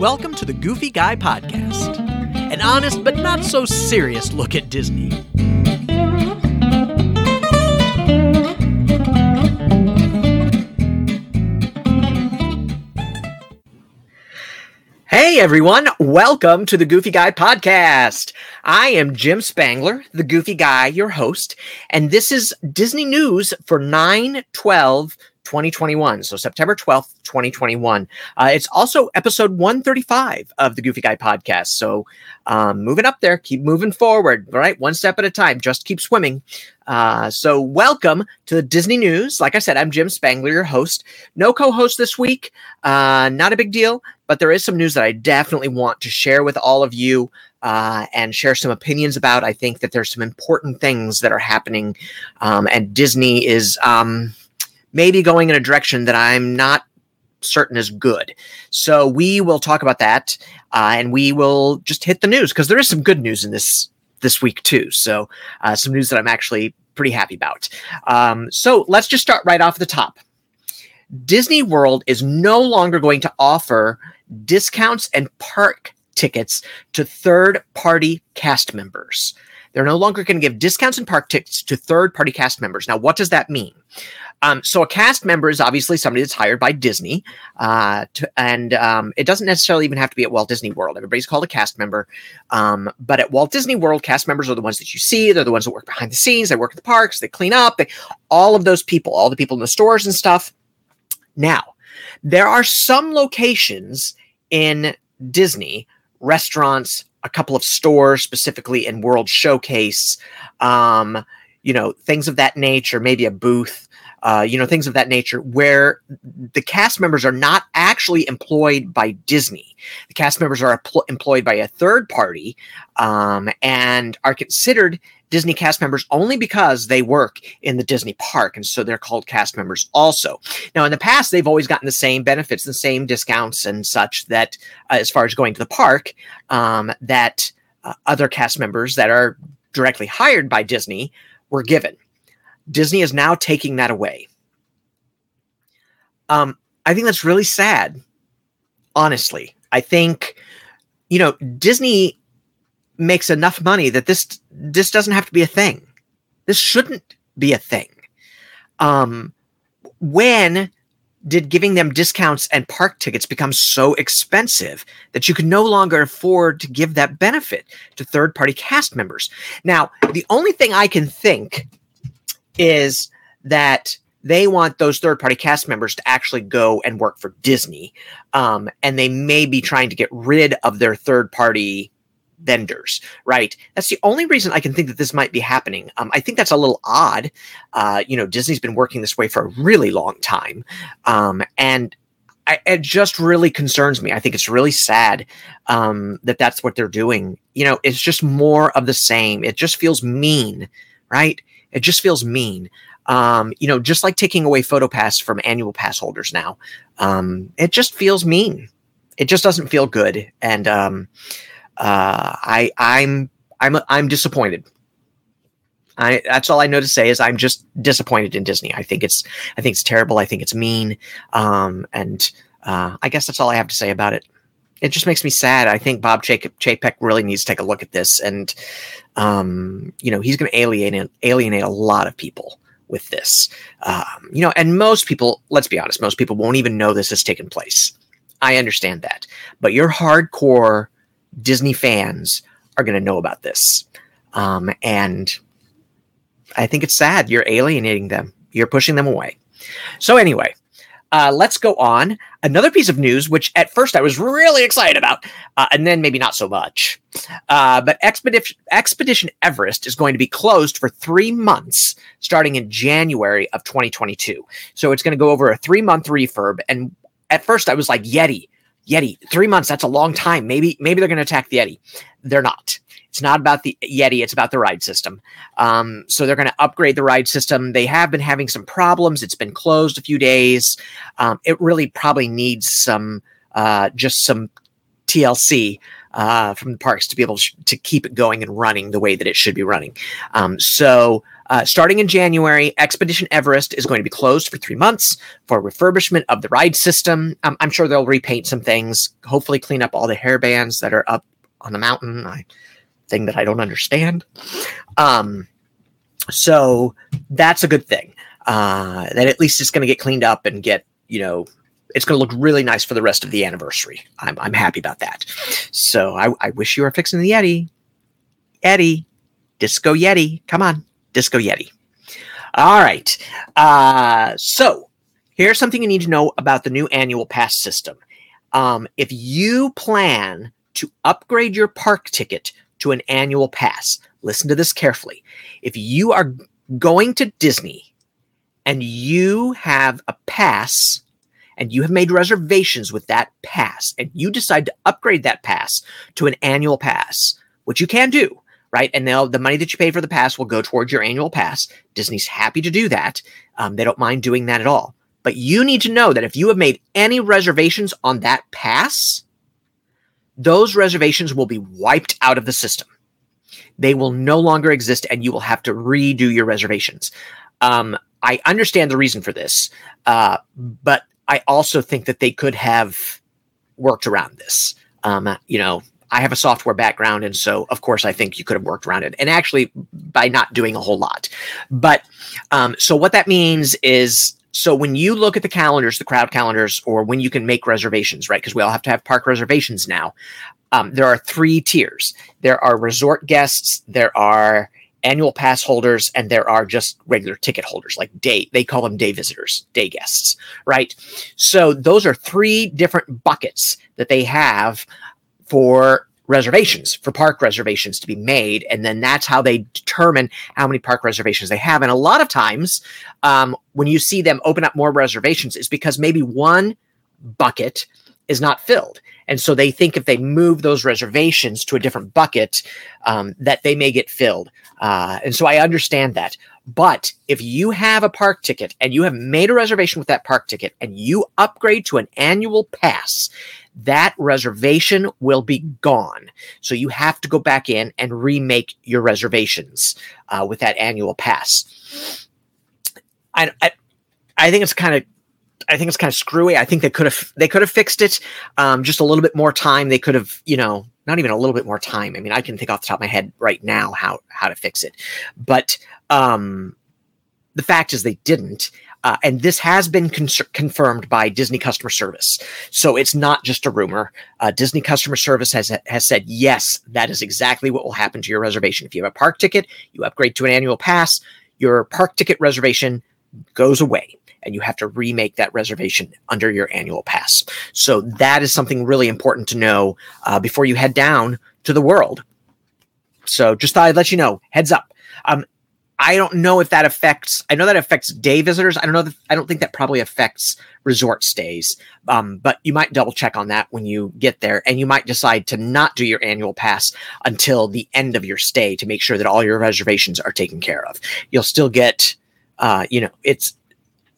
Welcome to the Goofy Guy Podcast, an honest but not so serious look at Disney. Hey everyone, welcome to the Goofy Guy Podcast. I am Jim Spangler, the Goofy Guy, your host, and this is Disney News for 9 12 2021. So September 12th, 2021. Uh, it's also episode 135 of the Goofy Guy podcast. So um, moving up there, keep moving forward, right? One step at a time, just keep swimming. Uh, so welcome to the Disney News. Like I said, I'm Jim Spangler, your host. No co-host this week. Uh, not a big deal, but there is some news that I definitely want to share with all of you. Uh, and share some opinions about. I think that there's some important things that are happening, um, and Disney is um, maybe going in a direction that I'm not certain is good. So we will talk about that, uh, and we will just hit the news because there is some good news in this this week too. So uh, some news that I'm actually pretty happy about. Um, so let's just start right off the top. Disney World is no longer going to offer discounts and park tickets to third party cast members. They're no longer going to give discounts and park tickets to third party cast members. Now, what does that mean? Um, so a cast member is obviously somebody that's hired by Disney, uh, to, and um, it doesn't necessarily even have to be at Walt Disney World. Everybody's called a cast member, um, but at Walt Disney World, cast members are the ones that you see. They're the ones that work behind the scenes. They work at the parks. They clean up. They, all of those people, all the people in the stores and stuff. Now, there are some locations in Disney restaurants, a couple of stores, specifically in World Showcase, um, you know, things of that nature, maybe a booth uh, you know, things of that nature, where the cast members are not actually employed by Disney. The cast members are empl- employed by a third party um, and are considered Disney cast members only because they work in the Disney park. And so they're called cast members also. Now, in the past, they've always gotten the same benefits, the same discounts and such that, uh, as far as going to the park, um, that uh, other cast members that are directly hired by Disney were given. Disney is now taking that away. Um, I think that's really sad. Honestly, I think you know Disney makes enough money that this this doesn't have to be a thing. This shouldn't be a thing. Um, when did giving them discounts and park tickets become so expensive that you can no longer afford to give that benefit to third party cast members? Now, the only thing I can think is that they want those third party cast members to actually go and work for Disney. Um, and they may be trying to get rid of their third party vendors, right? That's the only reason I can think that this might be happening. Um, I think that's a little odd. Uh, you know, Disney's been working this way for a really long time. Um, and I, it just really concerns me. I think it's really sad um, that that's what they're doing. You know, it's just more of the same. It just feels mean, right? It just feels mean. Um, you know, just like taking away photo pass from annual pass holders now. Um, it just feels mean. It just doesn't feel good. And um, uh, I I'm I'm I'm disappointed. I, that's all I know to say is I'm just disappointed in Disney. I think it's I think it's terrible. I think it's mean. Um, and uh, I guess that's all I have to say about it it just makes me sad. I think Bob Chapek really needs to take a look at this, and um, you know he's going to alienate alienate a lot of people with this. Um, you know, and most people, let's be honest, most people won't even know this has taken place. I understand that, but your hardcore Disney fans are going to know about this, um, and I think it's sad. You're alienating them. You're pushing them away. So anyway, uh, let's go on. Another piece of news, which at first I was really excited about, uh, and then maybe not so much. Uh, but Expedition, Expedition Everest is going to be closed for three months starting in January of 2022. So it's going to go over a three month refurb. And at first I was like, Yeti, Yeti, three months, that's a long time. Maybe, maybe they're going to attack the Yeti. They're not. It's not about the Yeti, it's about the ride system. Um, so they're going to upgrade the ride system. They have been having some problems. It's been closed a few days. Um, it really probably needs some, uh, just some TLC uh, from the parks to be able to keep it going and running the way that it should be running. Um, so, uh, starting in January, Expedition Everest is going to be closed for three months for refurbishment of the ride system. Um, I'm sure they'll repaint some things, hopefully clean up all the hair bands that are up on the mountain. I, thing that I don't understand. Um, so that's a good thing. Uh, that at least it's going to get cleaned up and get you know it's going to look really nice for the rest of the anniversary. I'm, I'm happy about that. So I, I wish you were fixing the Yeti. Eddie, Disco Yeti. Come on, Disco Yeti. All right. Uh, so here's something you need to know about the new annual pass system. Um, if you plan to upgrade your park ticket to an annual pass, listen to this carefully. If you are going to Disney and you have a pass and you have made reservations with that pass and you decide to upgrade that pass to an annual pass, which you can do, right? And now the money that you pay for the pass will go towards your annual pass. Disney's happy to do that. Um, they don't mind doing that at all. But you need to know that if you have made any reservations on that pass, those reservations will be wiped out of the system. They will no longer exist and you will have to redo your reservations. Um, I understand the reason for this, uh, but I also think that they could have worked around this. Um, you know, I have a software background, and so of course I think you could have worked around it, and actually by not doing a whole lot. But um, so what that means is, so when you look at the calendars, the crowd calendars, or when you can make reservations, right? Because we all have to have park reservations now. Um, there are three tiers. There are resort guests. There are annual pass holders and there are just regular ticket holders like day they call them day visitors day guests right so those are three different buckets that they have for reservations for park reservations to be made and then that's how they determine how many park reservations they have and a lot of times um, when you see them open up more reservations is because maybe one bucket is not filled and so they think if they move those reservations to a different bucket, um, that they may get filled. Uh, and so I understand that. But if you have a park ticket and you have made a reservation with that park ticket and you upgrade to an annual pass, that reservation will be gone. So you have to go back in and remake your reservations uh, with that annual pass. I, I, I think it's kind of I think it's kind of screwy. I think they could have they could have fixed it. Um, just a little bit more time. They could have, you know, not even a little bit more time. I mean, I can think off the top of my head right now how how to fix it, but um, the fact is they didn't. Uh, and this has been con- confirmed by Disney customer service, so it's not just a rumor. Uh, Disney customer service has has said yes, that is exactly what will happen to your reservation. If you have a park ticket, you upgrade to an annual pass, your park ticket reservation goes away and you have to remake that reservation under your annual pass. So that is something really important to know uh, before you head down to the world. So just thought I'd let you know. Heads up. Um, I don't know if that affects. I know that affects day visitors. I don't know. That, I don't think that probably affects resort stays. Um, but you might double check on that when you get there, and you might decide to not do your annual pass until the end of your stay to make sure that all your reservations are taken care of. You'll still get, uh, you know, it's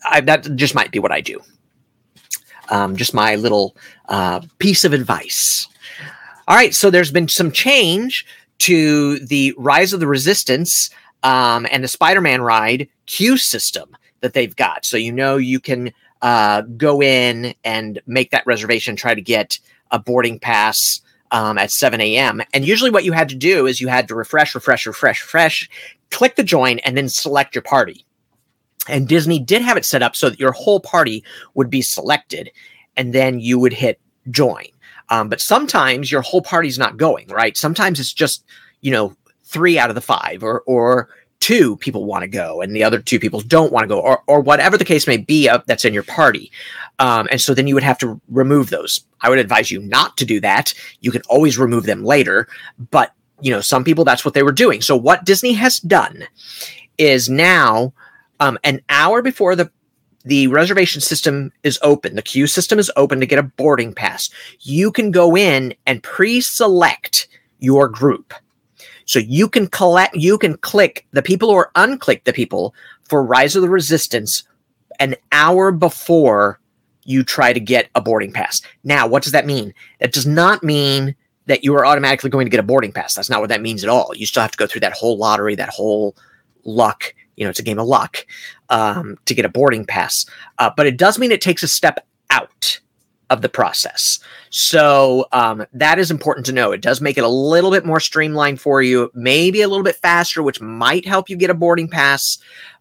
I, that just might be what I do. Um, just my little uh, piece of advice. All right, so there's been some change to the Rise of the Resistance um, and the Spider-Man ride queue system that they've got. So you know you can uh, go in and make that reservation, try to get a boarding pass um, at 7 a.m. And usually, what you had to do is you had to refresh, refresh, refresh, refresh, click the join, and then select your party. And Disney did have it set up so that your whole party would be selected, and then you would hit join. Um, but sometimes your whole party's not going, right? Sometimes it's just, you know, three out of the five, or or two people want to go, and the other two people don't want to go, or or whatever the case may be uh, that's in your party. Um, and so then you would have to remove those. I would advise you not to do that. You can always remove them later, but you know, some people that's what they were doing. So what Disney has done is now um, an hour before the the reservation system is open, the queue system is open to get a boarding pass. You can go in and pre-select your group. So you can collect you can click the people or unclick the people for Rise of the Resistance an hour before you try to get a boarding pass. Now, what does that mean? That does not mean that you are automatically going to get a boarding pass. That's not what that means at all. You still have to go through that whole lottery, that whole luck. You know, it's a game of luck um, to get a boarding pass. Uh, but it does mean it takes a step out of the process. So um, that is important to know. It does make it a little bit more streamlined for you, maybe a little bit faster, which might help you get a boarding pass.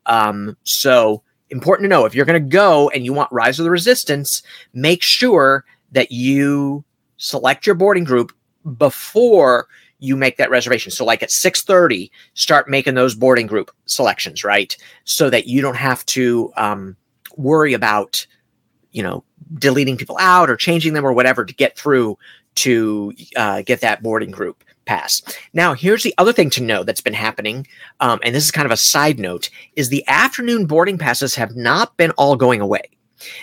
Um, so important to know if you're going to go and you want Rise of the Resistance, make sure that you select your boarding group before you make that reservation. So like at 6:30, start making those boarding group selections, right? So that you don't have to um, worry about, you know, deleting people out or changing them or whatever to get through to uh, get that boarding group pass. Now, here's the other thing to know that's been happening, um, and this is kind of a side note: is the afternoon boarding passes have not been all going away.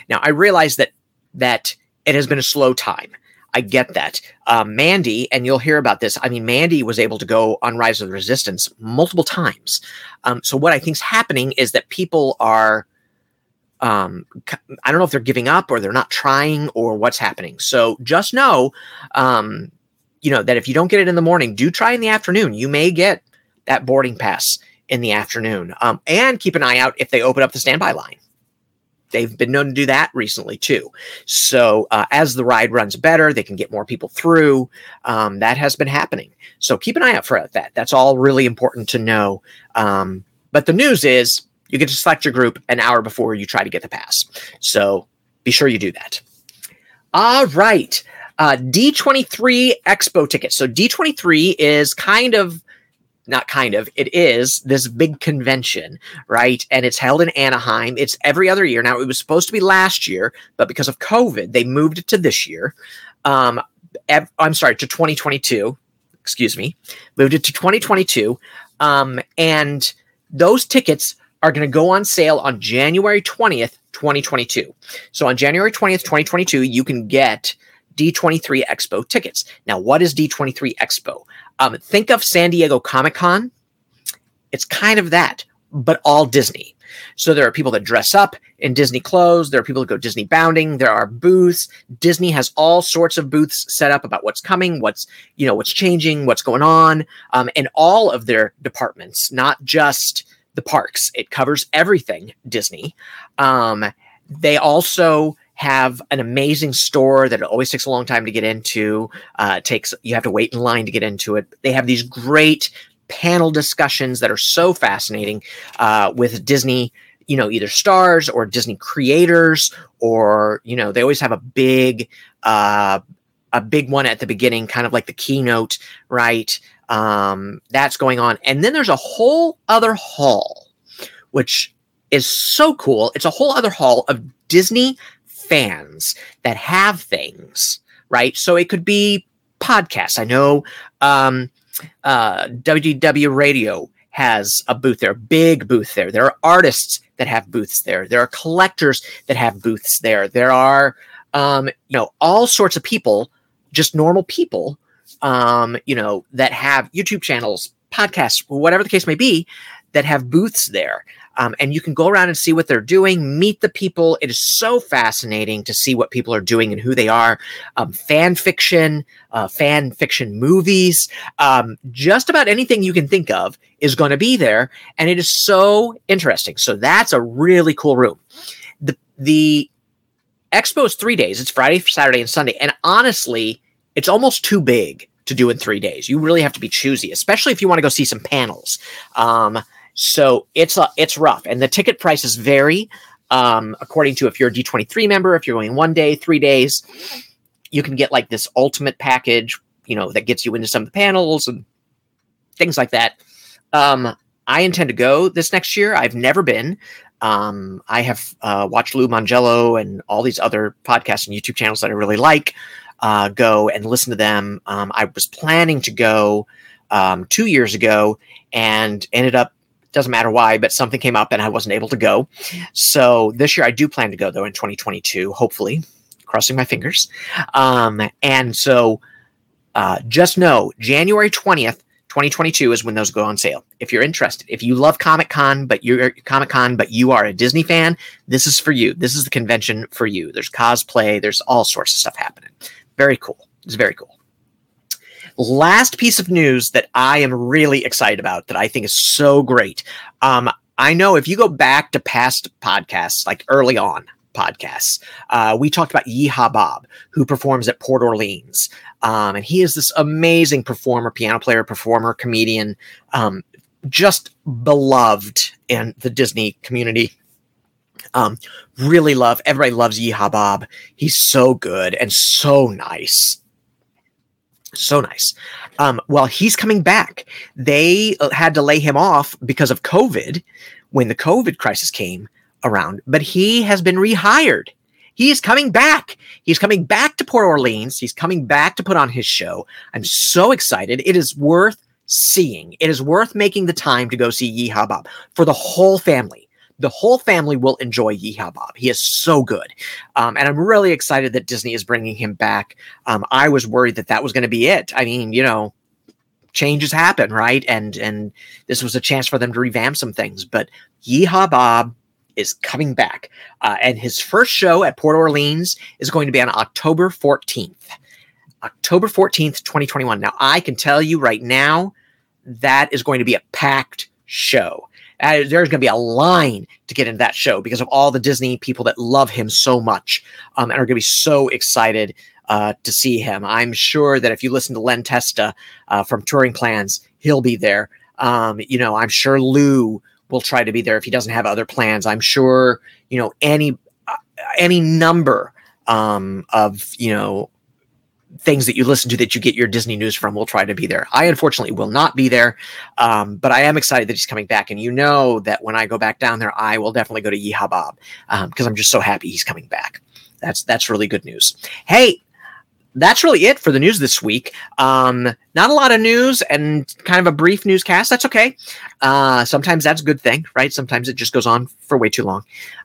Now, I realize that that it has been a slow time. I get that. Um, Mandy, and you'll hear about this. I mean, Mandy was able to go on Rise of the Resistance multiple times. Um, so what I think is happening is that people are, um, I don't know if they're giving up or they're not trying or what's happening. So just know, um, you know, that if you don't get it in the morning, do try in the afternoon. You may get that boarding pass in the afternoon. Um, and keep an eye out if they open up the standby line they've been known to do that recently too. So uh, as the ride runs better, they can get more people through. Um, that has been happening. So keep an eye out for that. That's all really important to know. Um, but the news is you get to select your group an hour before you try to get the pass. So be sure you do that. All right. Uh, D23 Expo tickets. So D23 is kind of not kind of, it is this big convention, right? And it's held in Anaheim. It's every other year. Now, it was supposed to be last year, but because of COVID, they moved it to this year. Um, ev- I'm sorry, to 2022. Excuse me. Moved it to 2022. Um, and those tickets are going to go on sale on January 20th, 2022. So on January 20th, 2022, you can get D23 Expo tickets. Now, what is D23 Expo? Um, think of San Diego Comic Con. It's kind of that, but all Disney. So there are people that dress up in Disney clothes. There are people that go Disney bounding. There are booths. Disney has all sorts of booths set up about what's coming, what's you know what's changing, what's going on, um, and all of their departments, not just the parks. It covers everything Disney. Um, they also have an amazing store that always takes a long time to get into. Uh, takes you have to wait in line to get into it. They have these great panel discussions that are so fascinating uh, with Disney. You know, either stars or Disney creators, or you know, they always have a big, uh, a big one at the beginning, kind of like the keynote, right? Um, that's going on, and then there's a whole other hall, which is so cool. It's a whole other hall of Disney fans that have things, right? So it could be podcasts. I know um, uh, WDW Radio has a booth there, a big booth there. There are artists that have booths there. There are collectors that have booths there. There are, um, you know, all sorts of people, just normal people, um, you know, that have YouTube channels, podcasts, whatever the case may be, that have booths there. Um, and you can go around and see what they're doing, meet the people. It is so fascinating to see what people are doing and who they are. Um, fan fiction, uh, fan fiction movies, um, just about anything you can think of is going to be there. And it is so interesting. So that's a really cool room. The, the expo is three days. It's Friday, Saturday, and Sunday. And honestly, it's almost too big to do in three days. You really have to be choosy, especially if you want to go see some panels. Um, so it's uh, it's rough, and the ticket prices vary um, according to if you're a D23 member. If you're going one day, three days, you can get like this ultimate package, you know, that gets you into some of the panels and things like that. Um, I intend to go this next year. I've never been. Um, I have uh, watched Lou Mongello and all these other podcasts and YouTube channels that I really like. Uh, go and listen to them. Um, I was planning to go um, two years ago and ended up doesn't matter why, but something came up and I wasn't able to go. So this year I do plan to go though in 2022, hopefully, crossing my fingers. Um, and so uh, just know January 20th, 2022 is when those go on sale. If you're interested, if you love Comic Con, but you're Comic Con, but you are a Disney fan, this is for you. This is the convention for you. There's cosplay, there's all sorts of stuff happening. Very cool. It's very cool. last piece of news that I am really excited about that I think is so great. Um, I know if you go back to past podcasts, like early on podcasts, uh, we talked about Yeehaw Bob, who performs at Port Orleans. Um, and he is this amazing performer, piano player, performer, comedian, um, just beloved in the Disney community. Um, really love everybody loves Yeehaw Bob. He's so good and so nice. So nice. Um, well, he's coming back. They uh, had to lay him off because of COVID when the COVID crisis came around, but he has been rehired. He is coming back. He's coming back to Port Orleans. He's coming back to put on his show. I'm so excited. It is worth seeing. It is worth making the time to go see Yeehaw Bob for the whole family the whole family will enjoy Yeehaw Bob. He is so good. Um, and I'm really excited that Disney is bringing him back. Um, I was worried that that was going to be it. I mean, you know, changes happen, right? And and this was a chance for them to revamp some things. But Yeehaw Bob is coming back, uh, and his first show at Port Orleans is going to be on October 14th. October 14th, 2021. Now, I can tell you right now that is going to be a packed show. Uh, there's going to be a line to get into that show because of all the Disney people that love him so much um, and are going to be so excited uh, to see him. I'm sure that if you listen to Len Testa uh, from Touring Plans, he'll be there. Um, you know, I'm sure Lou will try to be there if he doesn't have other plans. I'm sure, you know, any uh, any number um, of you know things that you listen to that you get your Disney news from will try to be there. I unfortunately will not be there, um, but I am excited that he's coming back. And you know that when I go back down there, I will definitely go to Yeehaw Bob because um, I'm just so happy he's coming back. That's that's really good news. Hey, that's really it for the news this week. Um, not a lot of news and kind of a brief newscast. That's okay. Uh, sometimes that's a good thing, right? Sometimes it just goes on for way too long.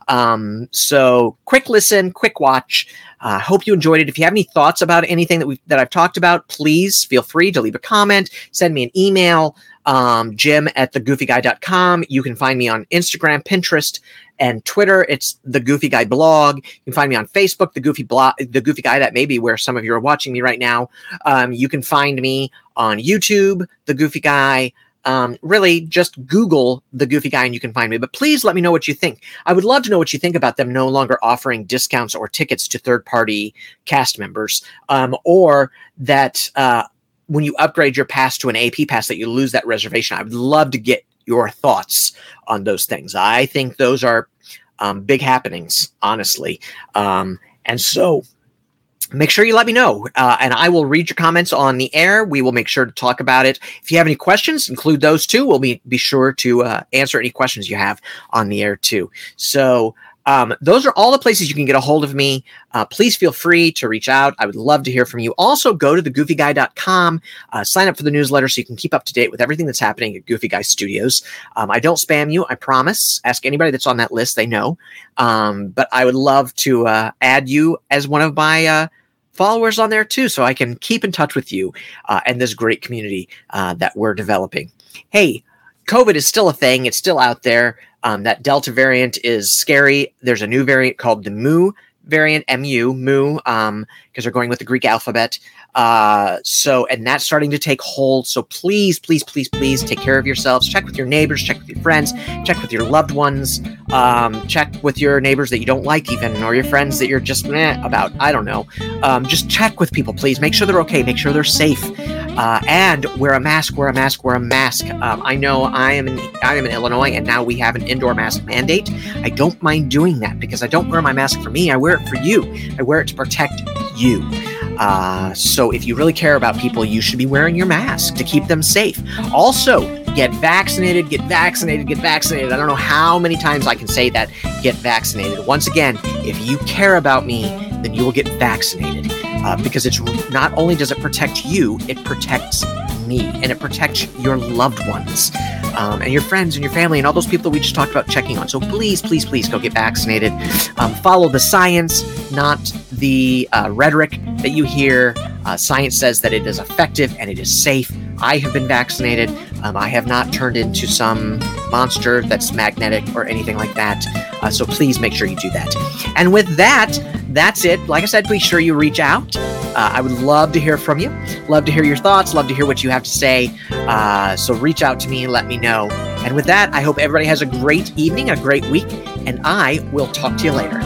Um, so quick listen, quick watch. Uh, hope you enjoyed it. If you have any thoughts about anything that we that I've talked about, please feel free to leave a comment, send me an email, um, jim at thegoofyguy.com. You can find me on Instagram, Pinterest, and Twitter. It's the Goofy Guy blog. You can find me on Facebook, the Goofy blog, the Goofy Guy. That may be where some of you are watching me right now. Um, you can find me on YouTube, the Goofy Guy um, really just Google the Goofy Guy and you can find me. But please let me know what you think. I would love to know what you think about them no longer offering discounts or tickets to third party cast members, um, or that uh, when you upgrade your pass to an AP pass that you lose that reservation. I would love to get your thoughts on those things. I think those are um, big happenings, honestly. Um, and so make sure you let me know uh, and i will read your comments on the air we will make sure to talk about it if you have any questions include those too we'll be, be sure to uh, answer any questions you have on the air too so um, those are all the places you can get a hold of me. Uh, please feel free to reach out. I would love to hear from you. Also, go to thegoofyguy.com, uh, sign up for the newsletter so you can keep up to date with everything that's happening at Goofy Guy Studios. Um, I don't spam you, I promise. Ask anybody that's on that list, they know. Um, but I would love to uh, add you as one of my uh, followers on there too, so I can keep in touch with you uh, and this great community uh, that we're developing. Hey, COVID is still a thing, it's still out there. Um, that Delta variant is scary. There's a new variant called the Mu variant, MU, Mu, um, because they're going with the Greek alphabet. Uh, so, and that's starting to take hold. So please, please, please, please take care of yourselves. Check with your neighbors, check with your friends, check with your loved ones, um, check with your neighbors that you don't like, even, or your friends that you're just meh about. I don't know. Um, just check with people, please. Make sure they're okay, make sure they're safe. Uh, and wear a mask, wear a mask, wear a mask. Um, I know I am in I am in Illinois, and now we have an indoor mask mandate. I don't mind doing that because I don't wear my mask for me. I wear it for you. I wear it to protect you. Uh, so if you really care about people, you should be wearing your mask to keep them safe. Also, get vaccinated, get vaccinated, get vaccinated. I don't know how many times I can say that. Get vaccinated. Once again, if you care about me, then you will get vaccinated. Uh, because it's not only does it protect you, it protects me and it protects your loved ones um, and your friends and your family and all those people that we just talked about checking on. So please, please, please go get vaccinated. Um, follow the science, not the uh, rhetoric that you hear. Uh, science says that it is effective and it is safe. I have been vaccinated. Um, I have not turned into some monster that's magnetic or anything like that. Uh, so please make sure you do that. And with that, that's it. Like I said, be sure you reach out Uh, I would love to hear from you. Love to hear your thoughts. Love to hear what you have to say. Uh, so reach out to me and let me know. And with that, I hope everybody has a great evening, a great week, and I will talk to you later.